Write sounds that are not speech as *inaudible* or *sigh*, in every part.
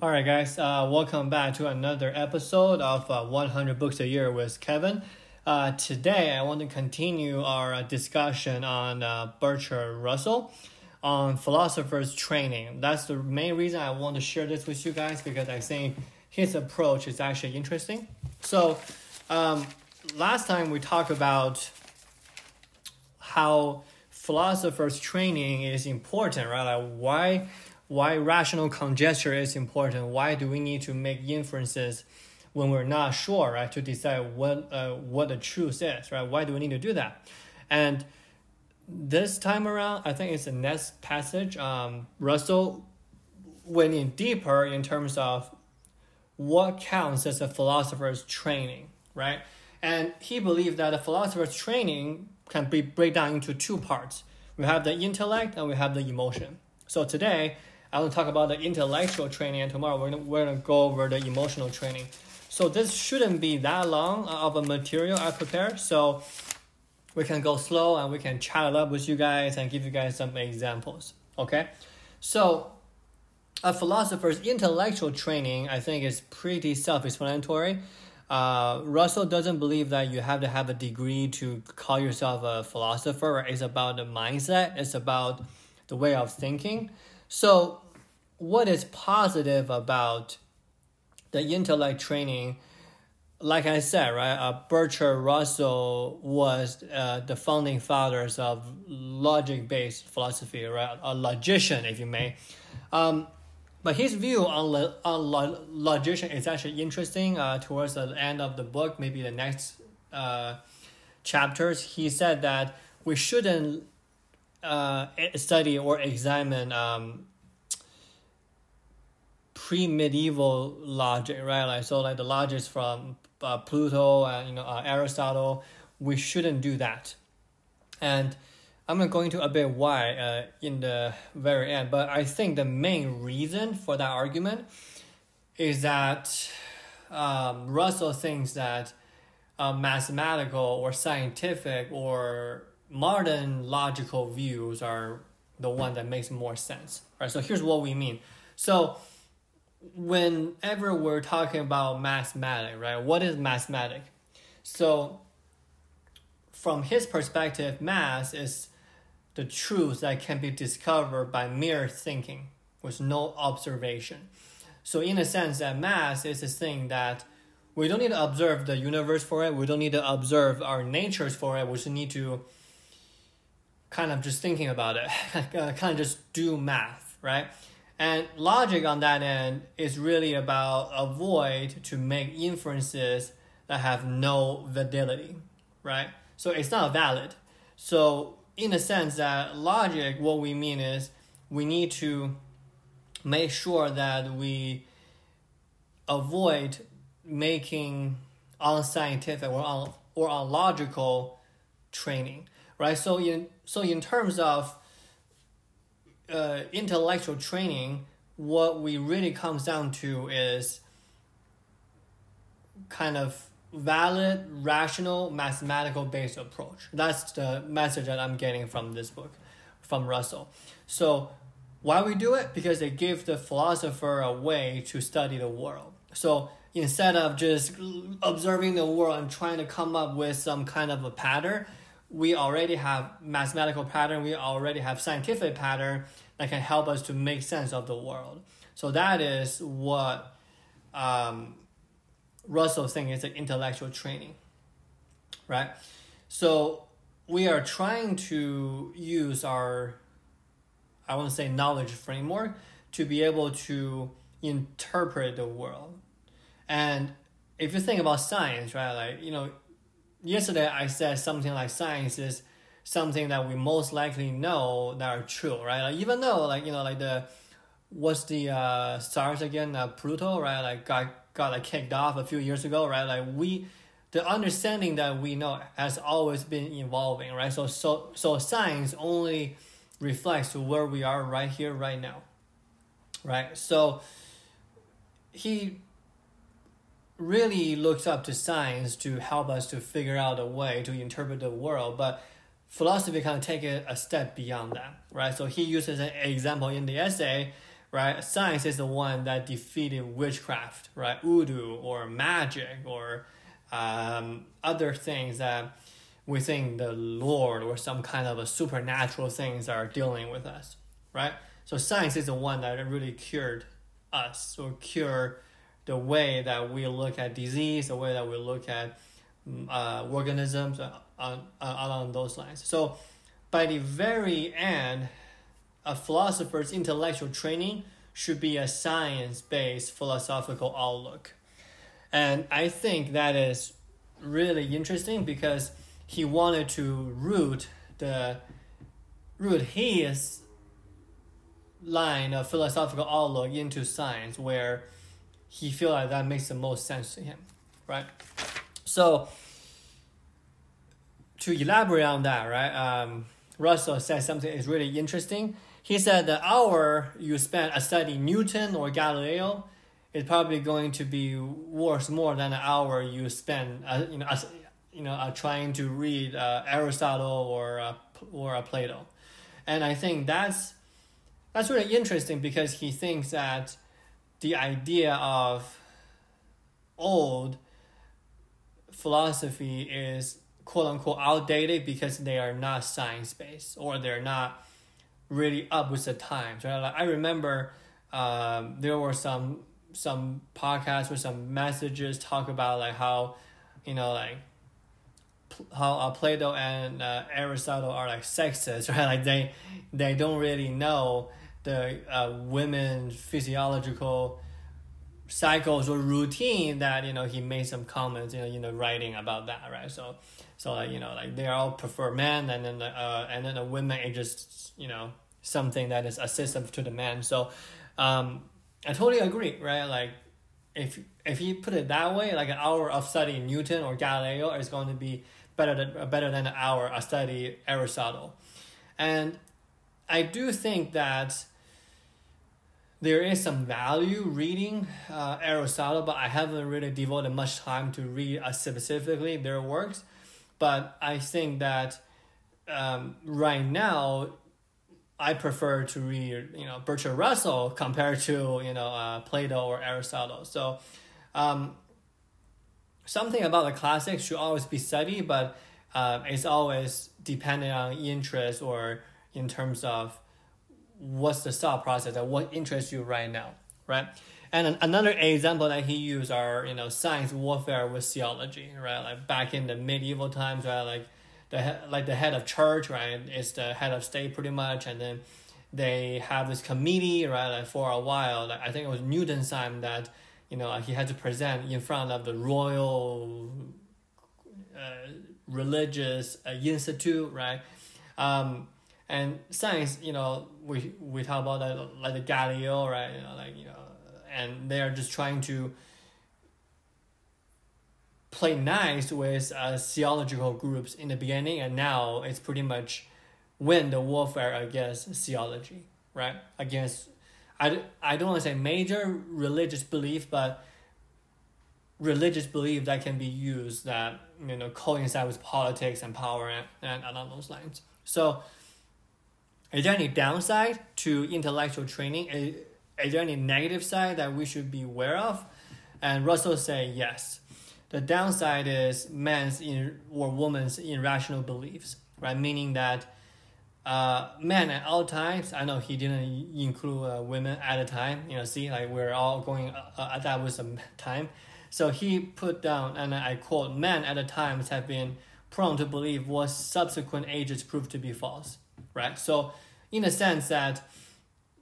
All right, guys, uh, welcome back to another episode of uh, 100 Books a Year with Kevin. Uh, today, I want to continue our uh, discussion on uh, Bertrand Russell on philosopher's training. That's the main reason I want to share this with you guys because I think his approach is actually interesting. So, um, last time we talked about how philosopher's training is important, right? Like why why rational conjecture is important. Why do we need to make inferences when we're not sure, right? To decide what uh, what the truth is, right? Why do we need to do that? And this time around, I think it's the next passage. Um, Russell went in deeper in terms of what counts as a philosopher's training, right? And he believed that a philosopher's training can be break down into two parts. We have the intellect and we have the emotion. So today, I want to talk about the intellectual training, and tomorrow we're gonna, we're gonna go over the emotional training. So this shouldn't be that long of a material I prepared. So we can go slow and we can chat it up with you guys and give you guys some examples. Okay, so a philosopher's intellectual training, I think, is pretty self-explanatory. Uh, Russell doesn't believe that you have to have a degree to call yourself a philosopher. It's about the mindset. It's about the way of thinking. So, what is positive about the intellect training? Like I said, right, uh, Bertrand Russell was uh, the founding fathers of logic-based philosophy, right? A logician, if you may. Um, but his view on, lo- on lo- logician is actually interesting. Uh, towards the end of the book, maybe the next uh, chapters, he said that we shouldn't uh, study or examine um, pre-medieval logic, right? Like so, like the logics from uh, Plato and you know uh, Aristotle, we shouldn't do that. And I'm going to go into a bit why uh, in the very end, but I think the main reason for that argument is that um, Russell thinks that uh, mathematical or scientific or modern logical views are the one that makes more sense right? So here's what we mean. So whenever we're talking about mathematics right what is mathematics so from his perspective math is the truth that can be discovered by mere thinking with no observation. So in a sense that math is a thing that we don't need to observe the universe for it. We don't need to observe our natures for it. We just need to kind of just thinking about it, *laughs* uh, kind of just do math, right? And logic on that end is really about avoid to make inferences that have no validity, right? So it's not valid. So in a sense that logic, what we mean is we need to make sure that we avoid making unscientific or un, or unlogical training right? So in so in terms of uh, intellectual training, what we really comes down to is kind of valid, rational, mathematical based approach. That's the message that I'm getting from this book, from Russell. So why we do it? Because it gives the philosopher a way to study the world. So instead of just observing the world and trying to come up with some kind of a pattern, we already have mathematical pattern, we already have scientific pattern that can help us to make sense of the world. So that is what um, Russell thinks is an intellectual training, right? So we are trying to use our, I want to say knowledge framework to be able to interpret the world. And if you think about science, right, like, you know, yesterday I said something like science is something that we most likely know that are true, right? Like even though like you know like the what's the uh stars again, uh, Pluto, right? Like got got like kicked off a few years ago, right? Like we the understanding that we know has always been evolving, right? So so so science only reflects to where we are right here, right now. Right? So he really looks up to science to help us to figure out a way to interpret the world, but philosophy kind of take it a step beyond that, right? So he uses an example in the essay right? Science is the one that defeated witchcraft, right? Voodoo or magic or um, other things that we think the Lord or some kind of a supernatural things are dealing with us, right? So science is the one that really cured us or cure the way that we look at disease, the way that we look at uh, organisms uh, uh, along those lines. So by the very end, a philosopher's intellectual training should be a science-based philosophical outlook. And I think that is really interesting because he wanted to root the root his line of philosophical outlook into science where he feel like that makes the most sense to him right? So to elaborate on that right um, russell said something is really interesting. He said the hour you spend studying newton or galileo is probably going to be worth more than the hour you spend uh, you know you know, uh, trying to read uh, Aristotle or uh, or uh, Plato, and I think that's that's really interesting because he thinks that the idea of old philosophy is quote unquote outdated because they are not science based or they're not really up with the times. Right? Like I remember um, there were some some podcasts with some messages talk about like how you know like how uh, Plato and uh, Aristotle are like sexist, *laughs* right? Like they they don't really know the uh, women physiological cycles or routine that you know he made some comments you know you know writing about that right? So so like you know like they all prefer men and then the, uh and then the women is just you know something that is assistive to the man. So um I totally agree right? Like if if you put it that way like an hour of studying Newton or Galileo is going to be better than better than an hour I study Aristotle, and I do think that there is some value reading uh, Aristotle, but I haven't really devoted much time to read uh, specifically their works. But I think that um, right now, I prefer to read you know Bertrand Russell compared to you know uh, Plato or Aristotle. So. Um, something about the classics should always be studied, but uh, it's always dependent on interest or in terms of what's the thought process and what interests you right now, right? And another example that he used are you know science warfare with theology, right? Like back in the medieval times, right? Like the like the head of church, right, is the head of state pretty much, and then they have this committee, right? Like for a while, like I think it was Newton's time that you know, he had to present in front of the royal uh, religious uh, institute, right? Um, and science, you know, we we talk about that like the Galileo, right? You know, like you know, and they are just trying to play nice with uh, theological groups in the beginning, and now it's pretty much win the warfare against theology, right? Against I, I don't want to say major religious belief, but religious belief that can be used that you know coincide with politics and power and, and along those lines. So, is there any downside to intellectual training? Is, is there any negative side that we should be aware of? And Russell said yes. The downside is man's in, or woman's irrational beliefs, right? Meaning that uh, men at all times. I know he didn't include uh, women at a time. You know, see, like we're all going. Uh, uh that was some time, so he put down, and I quote: "Men at the times have been prone to believe what subsequent ages proved to be false." Right. So, in a sense that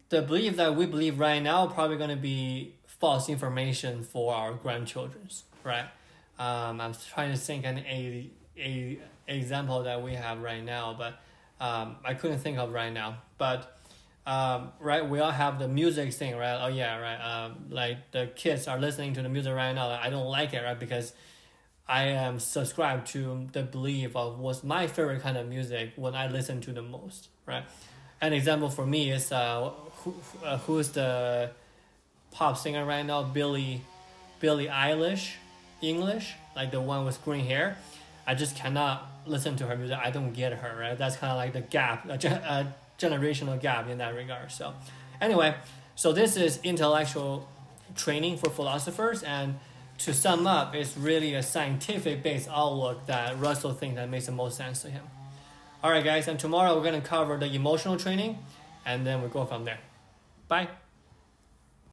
the belief that we believe right now probably going to be false information for our grandchildrens. Right. Um, I'm trying to think an a a example that we have right now, but um, I couldn't think of right now. But um, right, we all have the music thing, right? Oh yeah, right. Um, like the kids are listening to the music right now. I don't like it, right? Because I am subscribed to the belief of what's my favorite kind of music when I listen to the most, right? An example for me is uh, who uh, who's the pop singer right now? Billy, Billie Eilish, English, like the one with green hair. I just cannot listen to her music, I don't get her, right? That's kind of like the gap, a, a generational gap in that regard. So, anyway, So this is intellectual training for philosophers, and to sum up, it's really a scientific based outlook that Russell thinks that makes the most sense to him. All right, guys, and tomorrow we're going to cover the emotional training, and then we go from there. Bye.